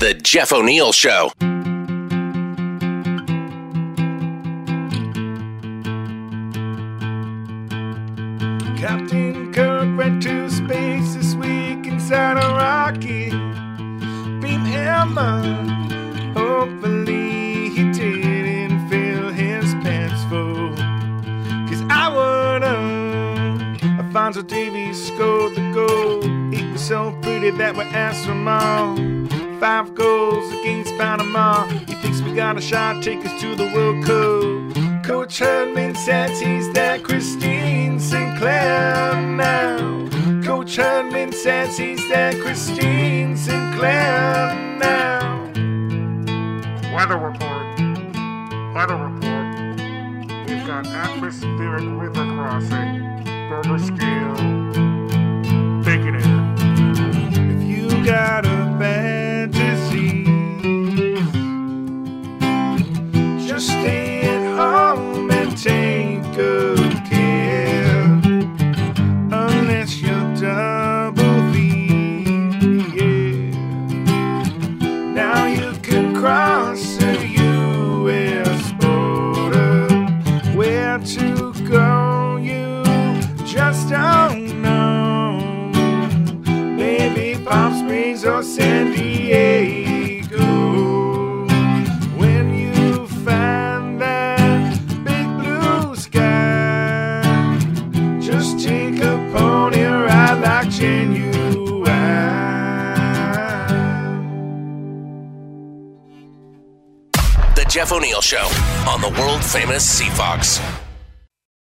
The Jeff O'Neill Show. Captain Kirk went to space this week inside a rocket. Beam hammer. Hopefully he didn't fill his pants full. Cause I would've. Alphonso Davies scored the goal. He was so pretty that we asked him all. Five goals against Panama. He thinks we got a shot, take us to the World Cup. Coach Herdman says he's that Christine Sinclair now. Coach Herdman says he's that Christine Sinclair now. Weather report. Weather report. We've got atmospheric river crossing. Burger scale. Springs or San Diego. When you find that big blue sky, just take a pony ride like genuine. The Jeff O'Neill Show on the world famous CFOX.